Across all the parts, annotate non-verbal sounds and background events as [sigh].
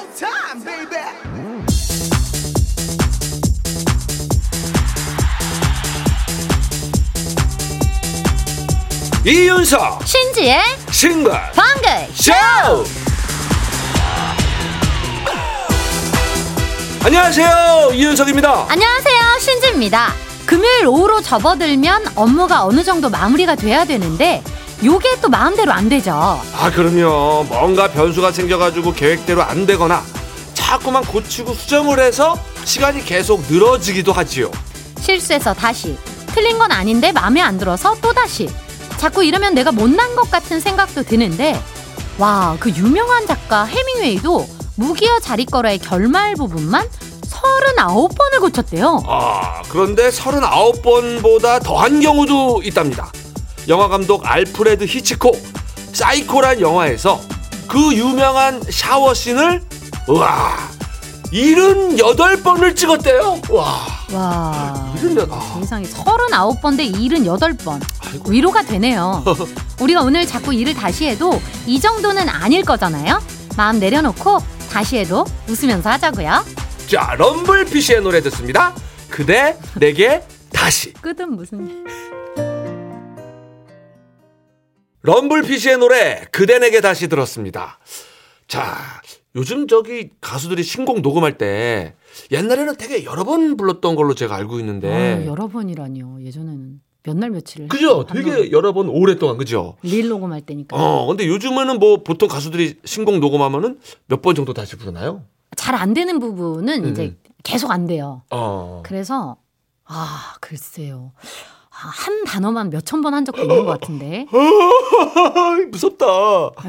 showtime, baby. 이윤석 신지의 싱글 방글 쇼! 안녕하세요 이윤석입니다. 안녕하세요 신지입니다. 금요일 오후로 접어들면 업무가 어느 정도 마무리가 돼야 되는데 요게 또 마음대로 안 되죠? 아 그럼요. 뭔가 변수가 생겨가지고 계획대로 안 되거나 자꾸만 고치고 수정을 해서 시간이 계속 늘어지기도 하지요. 실수해서 다시. 틀린 건 아닌데 마음에 안 들어서 또 다시. 자꾸 이러면 내가 못난 것 같은 생각도 드는데 와 그 유명한 작가 해밍웨이도 무기여 자리거라의 결말 부분만 39번을 고쳤대요. 아 그런데 39번보다 더한 경우도 있답니다 영화 감독 알프레드 히치콕 사이코란 영화에서 그 유명한 샤워씬을 우와 78번을 찍었대요. 와. 와. 78 아, 세상에 39번 대 78번. 아이고. 위로가 되네요. [laughs] 우리가 오늘 자꾸 일을 다시 해도 이 정도는 아닐 거잖아요. 마음 내려놓고 다시 해도 웃으면서 하자고요. 자 럼블피쉬의 노래 듣습니다. 그대 내게 다시. 끝은 무슨 럼블피쉬의 노래 그대 내게 다시 들었습니다 자 요즘 저기 가수들이 신곡 녹음할 때 옛날에는 되게 여러 번 불렀던 걸로 제가 알고 있는데 아, 여러 번이라니요 예전에는 몇 날 며칠을 그죠? 한 번. 되게 여러 번 오랫동안 그죠? 릴 녹음할 때니까 어, 근데 요즘에는 뭐 보통 가수들이 신곡 녹음하면은 몇 번 정도 다시 부르나요? 잘 안 되는 부분은 음. 이제 계속 안 돼요 어. 그래서 아 글쎄요 아, 한 단어만 몇 천 번 한 적도 있는 것 같은데 [laughs] 무섭다.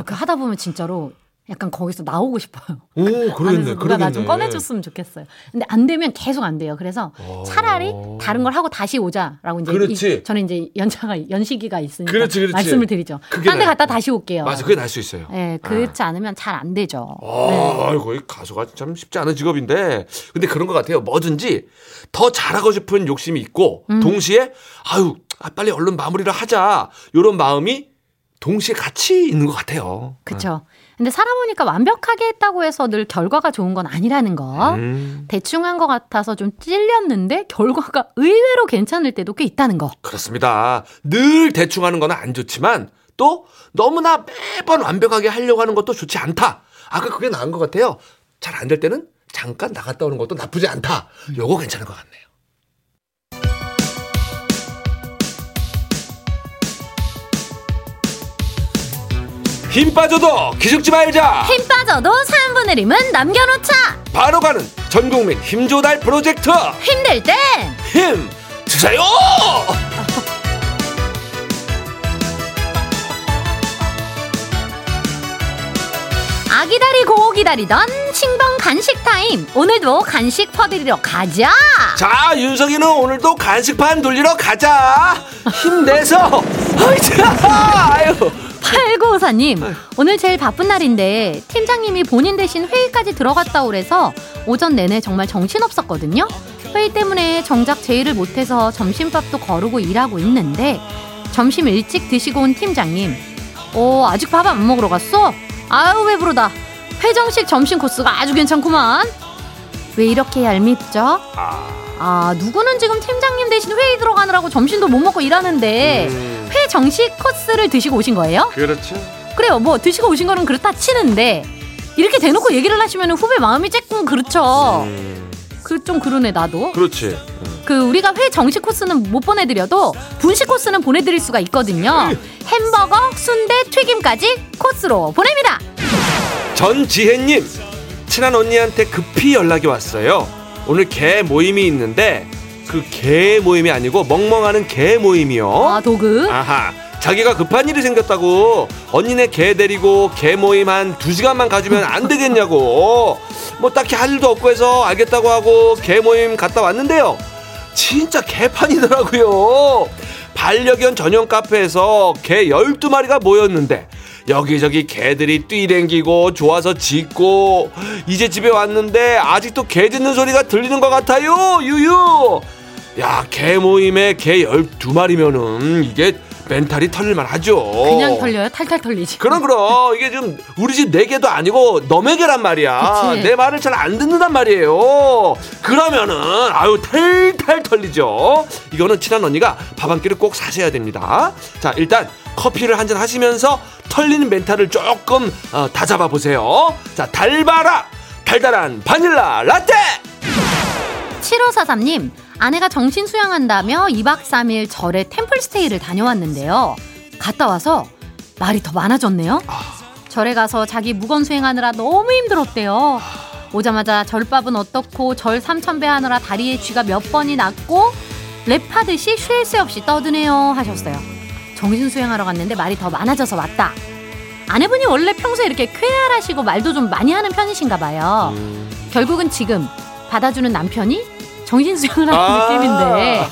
그 하다 보면 진짜로 약간 거기서 나오고 싶어요. 오, 그러겠네. 누가 나 좀. 꺼내줬으면 좋겠어요. 근데 안 되면 계속 안 돼요. 그래서 어. 차라리 다른 걸 하고 다시 오자라고 이제 그렇지. 이- 저는 이제 연차가 연시기가 있으니까 그렇지, 그렇지. 말씀을 드리죠. 그게 딴데 나아요. 갔다 다시 올게요. 맞아, 그게 날 수 있어요. 네, 그렇지 않으면 잘 안 되죠. 아, 네. 이 가수가 참 쉽지 않은 직업인데. 근데 그런 것 같아요. 뭐든지 더 잘하고 싶은 욕심이 있고, 음. 동시에, 아유, 아, 빨리 얼른 마무리를 하자. 요런 마음이 동시에 같이 있는 것 같아요. 그렇죠. 근데 살아보니까 완벽하게 했다고 해서 늘 결과가 좋은 건 아니라는 거. 음, 대충 한 것 같아서 좀 찔렸는데 결과가 의외로 괜찮을 때도 꽤 있다는 거. 그렇습니다. 늘 대충 하는 건 안 좋지만, 또 너무나 매번 완벽하게 하려고 하는 것도 좋지 않다. 아까 그게 나은 것 같아요. 잘 안 될 때는 잠깐 나갔다 오는 것도 나쁘지 않다. 요거 괜찮은 것 같네요. 힘 빠져도 기죽지 말자. 힘 빠져도 3분의 1은 남겨놓자. 바로 가는 전국민 힘조달 프로젝트 힘들 땐 힘 주세요. [laughs] 아기다리 고 기다리던 칭벙 간식 타임. 오늘도 간식 퍼드리러 가자. 자 윤석이는 오늘도 간식판 돌리러 가자. 힘내서. [laughs] 아유. 8954님, 오늘 제일 바쁜 날인데 팀장님이 본인 대신 회의까지 들어갔다 오래서 오전 내내 정말 정신없었거든요. 회의 때문에 정작 제의를 못해서 점심밥도 거르고 일하고 있는데 점심 일찍 드시고 온 팀장님, 어, 아직 밥 안 먹으러 갔어? 아유, 배부르다. 회정식 점심 코스가 아주 괜찮구만. 왜 이렇게 얄밉죠? 아, 누구는 지금 팀장님 대신 회의 들어가느라고 점심도 못 먹고 일하는데 음, 회 정식 코스를 드시고 오신 거예요? 그렇죠. 그래요. 뭐 드시고 오신 거는 그렇다 치는데 이렇게 대놓고 얘기를 하시면 후배 마음이 조금 그렇죠. 음, 그좀 그러네 나도. 그렇지. 음. 그 우리가 회 정식 코스는 못 보내드려도 분식 코스는 보내드릴 수가 있거든요. [laughs] 햄버거, 순대, 튀김까지 코스로 보냅니다. 전지혜님 친한 언니한테 급히 연락이 왔어요. 오늘 개 모임이 있는데 그 개 모임이 아니고 멍멍하는 개 모임이요. 아 도그. 아하. 자기가 급한 일이 생겼다고 언니네 개 데리고 개 모임 한 두 시간만 가주면 안 되겠냐고 뭐 딱히 할 일도 없고 해서 알겠다고 하고 개 모임 갔다 왔는데요 진짜 개판이더라고요 반려견 전용 카페에서 개 12마리가 모였는데 여기저기 개들이 뛰댕기고 좋아서 짖고 이제 집에 왔는데 아직도 개 짖는 소리가 들리는 것 같아요. 유유. 야 개 모임에 개 12마리면은 이게 멘탈이 털릴만 하죠. 그냥 털려요? 탈탈 털리지. 그럼 그럼 이게 지금 우리 집 내 개도 아니고 너의 개란 말이야. 그치. 내 말을 잘 안 듣는단 말이에요. 그러면은 아유 탈탈 털리죠. 이거는 친한 언니가 밥 한 끼를 꼭 사셔야 됩니다. 자 일단 커피를 한 잔 하시면서 털리는 멘탈을 조금 어, 다잡아 보세요. 자 달바라 달달한 바닐라 라떼. 7543님, 아내가 정신 수양한다며 2박 3일 절에 템플스테이를 다녀왔는데요. 갔다 와서 말이 더 많아졌네요. 절에 가서 자기 무건 수행하느라 너무 힘들었대요. 오자마자 절밥은 어떻고 절 삼천배 하느라 다리에 쥐가 몇 번이 났고 랩하듯이 쉴 새 없이 떠드네요 하셨어요. 정신 수행하러 갔는데 말이 더 많아져서 왔다. 아내분이 원래 평소에 이렇게 쾌활하시고 말도 좀 많이 하는 편이신가 봐요. 결국은 지금 받아주는 남편이 정신 수양을 하는 아. 느낌인데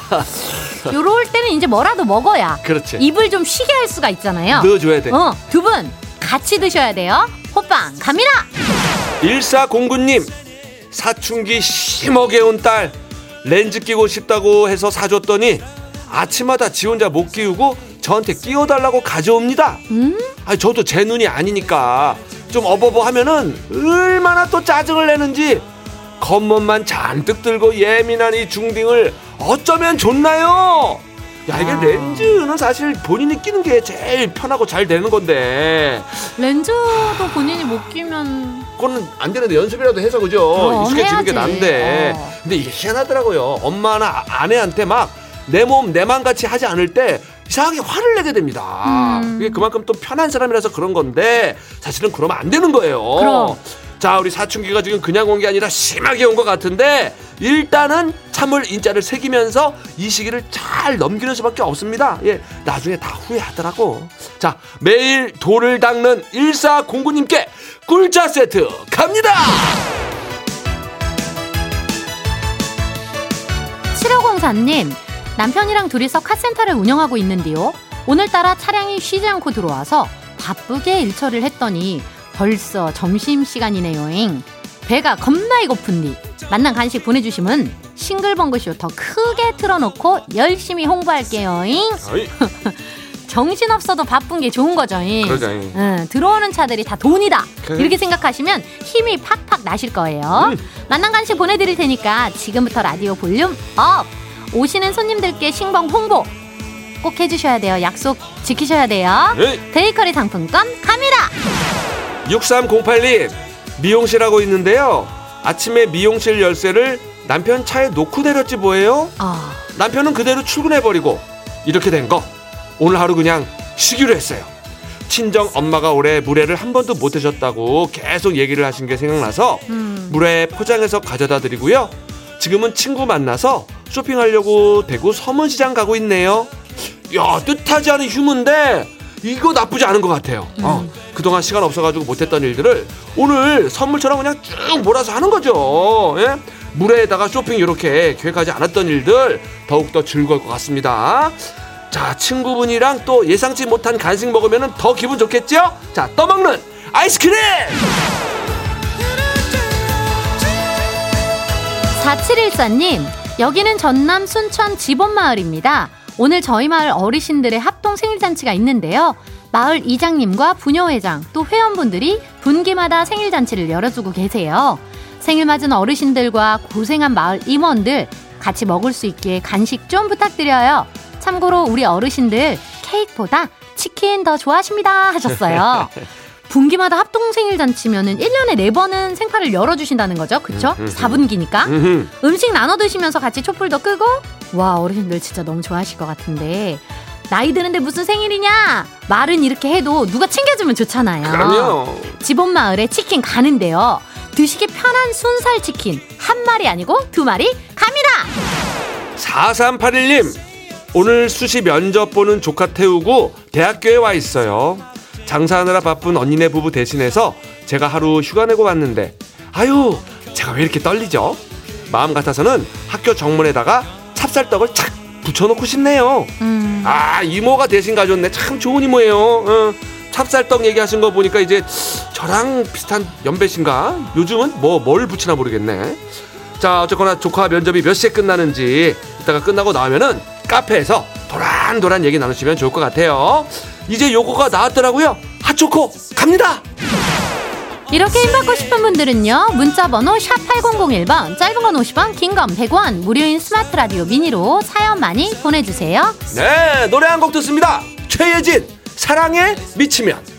요럴 때는 이제 뭐라도 먹어야 그렇지. 입을 좀 쉬게 할 수가 있잖아요. 넣어줘야 돼. 어, 두 분 같이 드셔야 돼요. 호빵 갑니다. 1409님 사춘기 심하게 온 딸 렌즈 끼고 싶다고 해서 사줬더니 아침마다 지 혼자 못 끼우고 저한테 끼워달라고 가져옵니다. 음? 아니 저도 제 눈이 아니니까 좀 어버버 하면은 얼마나 또 짜증을 내는지 겉멋만 잔뜩 들고 예민한 이 중딩을 어쩌면 좋나요? 야 이게 아. 렌즈는 사실 본인이 끼는 게 제일 편하고 잘 되는 건데 렌즈도 본인이 못 끼면 그거는 안 되는데 연습이라도 해서 그죠 그럼 익숙해지는 게 해야지. 난데 어. 근데 이게 희한하더라고요 엄마나 아- 아내한테 막 내 몸 내 맘 같이 하지 않을 때 이상하게 화를 내게 됩니다 음. 그게 그만큼 또 편한 사람이라서 그런 건데 사실은 그러면 안 되는 거예요 그럼. 자 우리 사춘기가 지금 그냥 온 게 아니라 심하게 온 것 같은데 일단은 참을 인자를 새기면서 이 시기를 잘 넘기는 수밖에 없습니다. 예 나중에 다 후회하더라고. 자 매일 돌을 닦는 1409님께 꿀자 세트 갑니다! 7504님 남편이랑 둘이서 카센터를 운영하고 있는데요. 오늘따라 차량이 쉬지 않고 들어와서 바쁘게 일처리를 했더니 벌써 점심시간이네요잉. 배가 겁나이 고픈디 만난 간식 보내주시면 싱글벙글쇼 더 크게 틀어놓고 열심히 홍보할게요잉. [laughs] 정신없어도 바쁜 게 좋은 거죠잉. 그러자잉. 응, 들어오는 차들이 다 돈이다. 그래. 이렇게 생각하시면 힘이 팍팍 나실 거예요. 음. 맛난 간식 보내드릴 테니까 지금부터 라디오 볼륨 up! 오시는 손님들께 싱벙 홍보 꼭 해주셔야 돼요. 약속 지키셔야 돼요. 에이. 베이커리 상품권 갑니다! 6308님 미용실 하고 있는데요. 아침에 미용실 열쇠를 남편 차에 놓고 내렸지 뭐예요? 아, 남편은 그대로 출근해버리고 이렇게 된 거. 오늘 하루 그냥 쉬기로 했어요. 친정 엄마가 올해 물회를 한 번도 못 드셨다고 계속 얘기를 하신 게 생각나서 음, 물회 포장해서 가져다 드리고요. 지금은 친구 만나서 쇼핑하려고 대구 서문시장 가고 있네요. 야 뜻하지 않은 휴무인데 이거 나쁘지 않은 것 같아요. 어, 그동안 시간 없어가지고 못했던 일들을 오늘 선물처럼 그냥 쭉 몰아서 하는 거죠. 예? 물에다가 쇼핑 이렇게 계획하지 않았던 일들 더욱더 즐거울 것 같습니다. 자 친구분이랑 또 예상치 못한 간식 먹으면 더 기분 좋겠죠? 자 떠먹는 아이스크림! 4714님, 여기는 전남 순천 지본마을입니다. 오늘 저희 마을 어르신들의 합동 생일잔치가 있는데요. 마을 이장님과 부녀회장 또 회원분들이 분기마다 생일잔치를 열어주고 계세요. 생일 맞은 어르신들과 고생한 마을 임원들 같이 먹을 수 있게 간식 좀 부탁드려요. 참고로 우리 어르신들 케이크보다 치킨 더 좋아하십니다 하셨어요. [laughs] 분기마다 합동 생일 잔치면은 1년에 4번은 생파를 열어주신다는 거죠. 그쵸? 음, 음, 음. 4분기니까. 음흠. 음식 나눠 드시면서 같이 촛불도 끄고 와 어르신들 진짜 너무 좋아하실 것 같은데 나이 드는데 무슨 생일이냐 말은 이렇게 해도 누가 챙겨주면 좋잖아요 그럼요 지본 마을에 치킨 가는데요 드시기 편한 순살 치킨 한 마리 아니고 두 마리 갑니다 4381님 오늘 수시 면접 보는 조카 태우고 대학교에 와 있어요 장사하느라 바쁜 언니네 부부 대신해서 제가 하루 휴가 내고 왔는데 아유 제가 왜 이렇게 떨리죠? 마음 같아서는 학교 정문에다가 찹쌀떡을 착 붙여놓고 싶네요. 음, 아 이모가 대신 가져왔네. 참 좋은 이모예요. 어, 찹쌀떡 얘기하신 거 보니까 이제 저랑 비슷한 연배신가? 요즘은 뭐 뭘 붙이나 모르겠네. 자 어쨌거나 조카 면접이 몇 시에 끝나는지 이따가 끝나고 나오면은 카페에서 도란도란 얘기 나누시면 좋을 것 같아요. 이제 요거가 나왔더라고요. 핫초코 갑니다. 이렇게 힘받고 싶은 분들은요 문자 번호 샵 8001번 짧은 건 50원 긴 건 100원 무료인 스마트 라디오 미니로 사연 많이 보내주세요 네 노래 한 곡 듣습니다. 최예진 사랑에 미치면.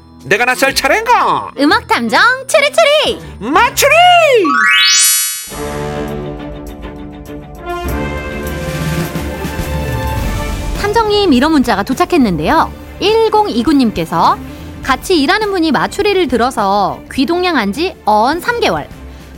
내가 나설 차례인가? 음악 탐정 추리추리 맞추리! 탐정님 이런 문자가 도착했는데요 1029님께서 같이 일하는 분이 마추리를 들어서 귀동냥 한 지 언 3개월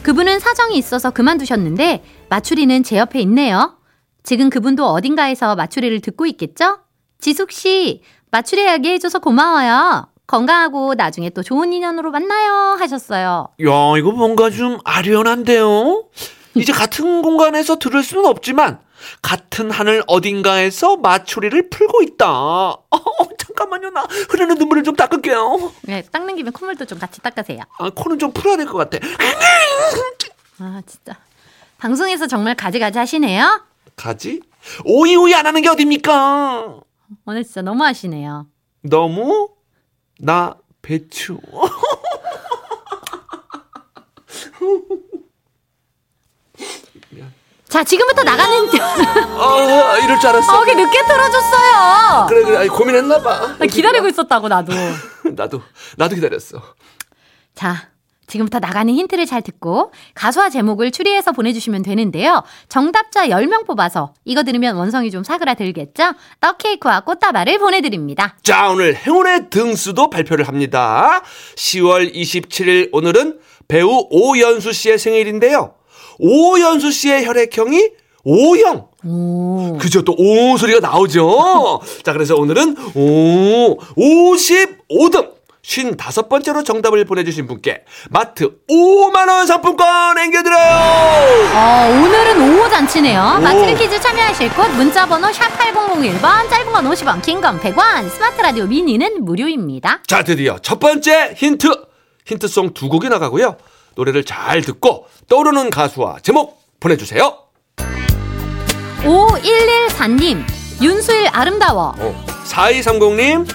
그분은 사정이 있어서 그만두셨는데 마추리는 제 옆에 있네요 지금 그분도 어딘가에서 마추리를 듣고 있겠죠? 지숙씨 마추리하게 해줘서 고마워요 건강하고 나중에 또 좋은 인연으로 만나요 하셨어요 야, 이거 뭔가 좀 아련한데요? 이제 [laughs] 같은 공간에서 들을 수는 없지만, 같은 하늘 어딘가에서 마추리를 풀고 있다. 어, 잠깐만요. 나 흐르는 눈물을 좀 닦을게요. 네, 닦는 김에 콧물도 좀 같이 닦으세요 아, 코는 좀 풀어야 될 것 같아. 아 진짜 방송에서 정말 가지가지 하시네요 가지? 오이오이 안 하는 게 어딥니까? 오늘 진짜 너무 하시네요 너무 나 배추. 자 지금부터 나가는 아, 이럴 줄 알았어. 어기 늦게 틀어줬어요 그래, 그래. 아니, 고민했나봐. 나 기다리고 있었다고 나도 나도, 나도 기다렸어. 자 지금부터 나가는 힌트를 잘 듣고 가수와 제목을 추리해서 보내주시면 되는데요 정답자 10명 뽑아서 이거 들으면 원성이 좀 사그라들겠죠 떡케이크와 꽃다발을 보내드립니다 자, 오늘 행운의 등수도 발표를 합니다. 10월 27일 오늘은 배우 오연수 씨의 생일인데요. 오연수 씨의 혈액형이 O형. 오 그죠? 또 오 소리가 나오죠? 자, 그래서 오늘은 오, 55등. 55번째로 정답을 보내주신 분께 마트 5만원 상품권 앵겨드려요! 어, 오늘은 5호 잔치네요. 마트리 퀴즈 참여하실 곳 문자번호 샵8001번, 짧은 건 50원, 긴 건 100원, 스마트 라디오 미니는 무료입니다. 자, 드디어 첫 번째 힌트. 힌트송 두 곡이 나가고요. 노래를 잘 듣고 떠오르는 가수와 제목 보내주세요. 5114님, 윤수일 아름다워. 어, 4230님,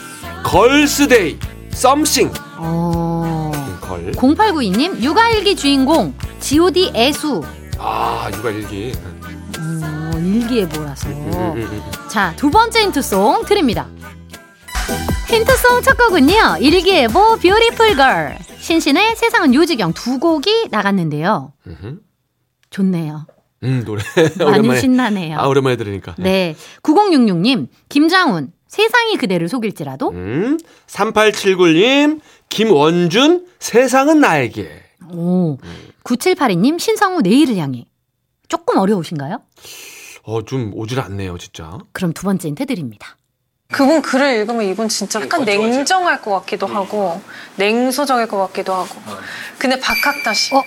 걸스데이, 썸씽. 어, 걸. 0892님, 육아일기 주인공, GOD 애수. 아, 육아일기. 어, 일기예보라서. 음, 음, 음. 자, 두 번째 힌트송 드립니다. 힌트송 첫 곡은요, 일기예보 뷰티풀 걸. 신신의 세상은 요지경 두 곡이 나갔는데요. 좋네요. 음, 노래. 많이 오랜만에. 신나네요. 아, 오랜만에 들으니까. 네. 9066님, 김장훈, 세상이 그대를 속일지라도. 음, 3879님, 김원준, 세상은 나에게. 오. 9782님, 신성우, 내일을 향해. 조금 어려우신가요? 어, 좀 오질 않네요, 진짜. 그럼 두 번째 힌트 드립니다. 그분 글을 읽으면 이분 진짜 약간 냉정할 것 같기도 하고 냉소적일 것 같기도 하고 근데 박학다시 어?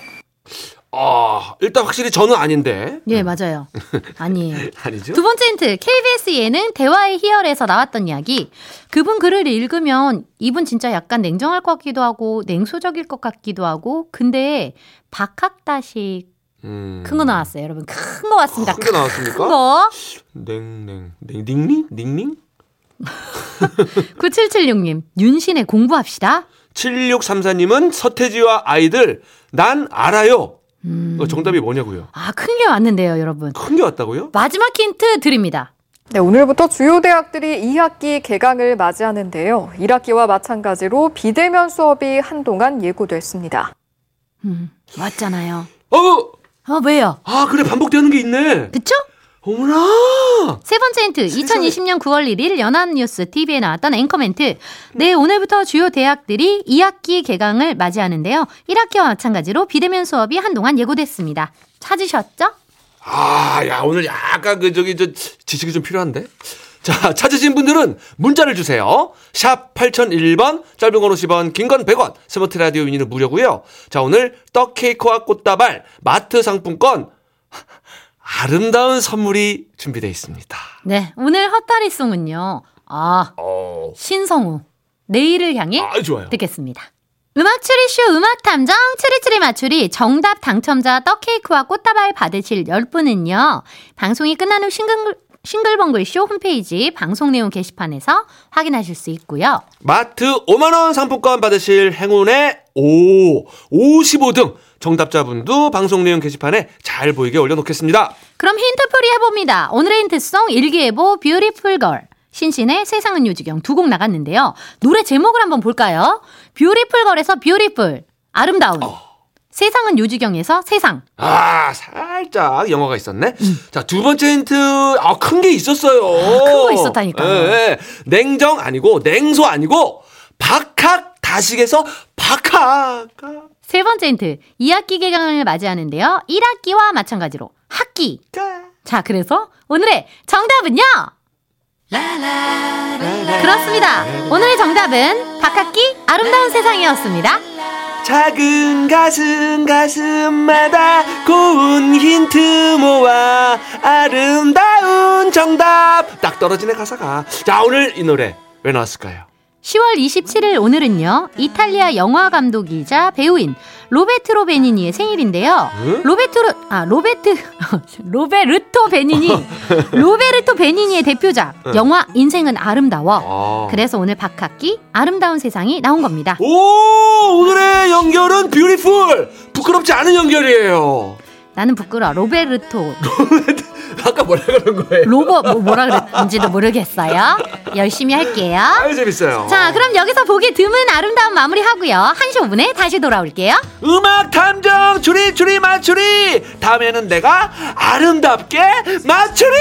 아, 일단 확실히 저는 아닌데. 예, 맞아요. [laughs] 아니에요. 아니죠? 두 번째 힌트, KBS 예능 대화의 희열에서 나왔던 이야기. 그분 글을 읽으면 이분 진짜 약간 냉정할 것 같기도 하고 냉소적일 것 같기도 하고 근데 박학다식 음. 큰거 나왔어요, 여러분. 큰 거 왔습니다. 큰게 나왔습니까? 큰 거. 냉냉 냉 닝닝 닝닝 9776님, 윤신의 공부합시다. 7634님은 서태지와 아이들 난 알아요. 음. 어, 정답이 뭐냐고요? 아, 큰 게 왔는데요, 여러분. 큰 게 왔다고요? 마지막 힌트 드립니다. 네, 오늘부터 주요 대학들이 2학기 개강을 맞이하는데요. 1학기와 마찬가지로 비대면 수업이 한동안 예고됐습니다. 음, 왔잖아요. 어, 어, 왜요? 아 그래 반복되는 게 있네. 그쵸? 어머나. 세 번째 힌트. 2020년 9월 1일 연합뉴스 TV에 나왔던 앵커 멘트. 네, 오늘부터 주요 대학들이 2학기 개강을 맞이하는데요. 1학기와 마찬가지로 비대면 수업이 한동안 예고됐습니다. 찾으셨죠? 아, 야, 오늘 약간 그, 저기, 저, 지식이 좀 필요한데? 자, 찾으신 분들은 문자를 주세요. 샵 8001번, 짧은 건 50원, 긴 건 100원, 스마트 라디오 미니는 무료고요 자, 오늘 떡 케이크와 꽃다발, 마트 상품권, 아름다운 선물이 준비되어 있습니다. 네, 오늘 헛다리송은요. 아, 어, 신성우. 내일을 향해 아, 좋아요. 듣겠습니다. 음악 추리쇼 음악 탐정 추리추리 맞추리 정답 당첨자 떡케이크와 꽃다발 받으실 10분은요. 방송이 끝난 후 싱글 싱글벙글 쇼 홈페이지 방송 내용 게시판에서 확인하실 수 있고요. 마트 5만원 상품권 받으실 행운의 오, 55등 정답자분도 방송 내용 게시판에 잘 보이게 올려놓겠습니다. 그럼 힌트풀이 해봅니다. 오늘의 힌트송 일기예보 Beautiful Girl 신신애의 세상은 요지경 두 곡 나갔는데요. 노래 제목을 한번 볼까요? Beautiful Girl에서 beautiful 아름다운 세상은 요지경에서 세상 아, 살짝 영어가 있었네. 자, 두 번째 힌트, 아, 큰 게 있었어요. 큰거 있었다니까요. 예, 예. 냉정 아니고, 냉소 아니고, 박학 다식에서 박학. 세 번째 힌트 2학기 개강을 맞이하는데요. 1학기와 마찬가지로 학기 자 그래서 오늘의 정답은요 그렇습니다 오늘의 정답은 박학기 아름다운 세상이었습니다 작은 가슴 가슴마다 고운 힌트 모아 아름다운 정답 딱 떨어지네 가사가 자 오늘 이 노래 왜 나왔을까요? 10월 27일 오늘은요 이탈리아 영화 감독이자 배우인 로베트로 베니니의 생일인데요 응? 로베트로 아 로베트 [laughs] 로베르토 베니니 [laughs] 로베르토 베니니의 대표작 영화 인생은 아름다워 아. 그래서 오늘 박학기 아름다운 세상이 나온 겁니다 오 오늘의 연결은 beautiful 부끄럽지 않은 연결이에요 나는 부끄러워. 로베르토. [laughs] 아까 뭐라 그런 거예요? 로버, 뭐, 뭐라 그랬는지도 모르겠어요. 열심히 할게요. 아유 재밌어요 자, 그럼 여기서 보기 드문 아름다운 마무리 하고요. 1시 5분에 다시 돌아올게요. 음악 탐정 추리 추리 맞추리 다음에는 내가 아름답게 맞추리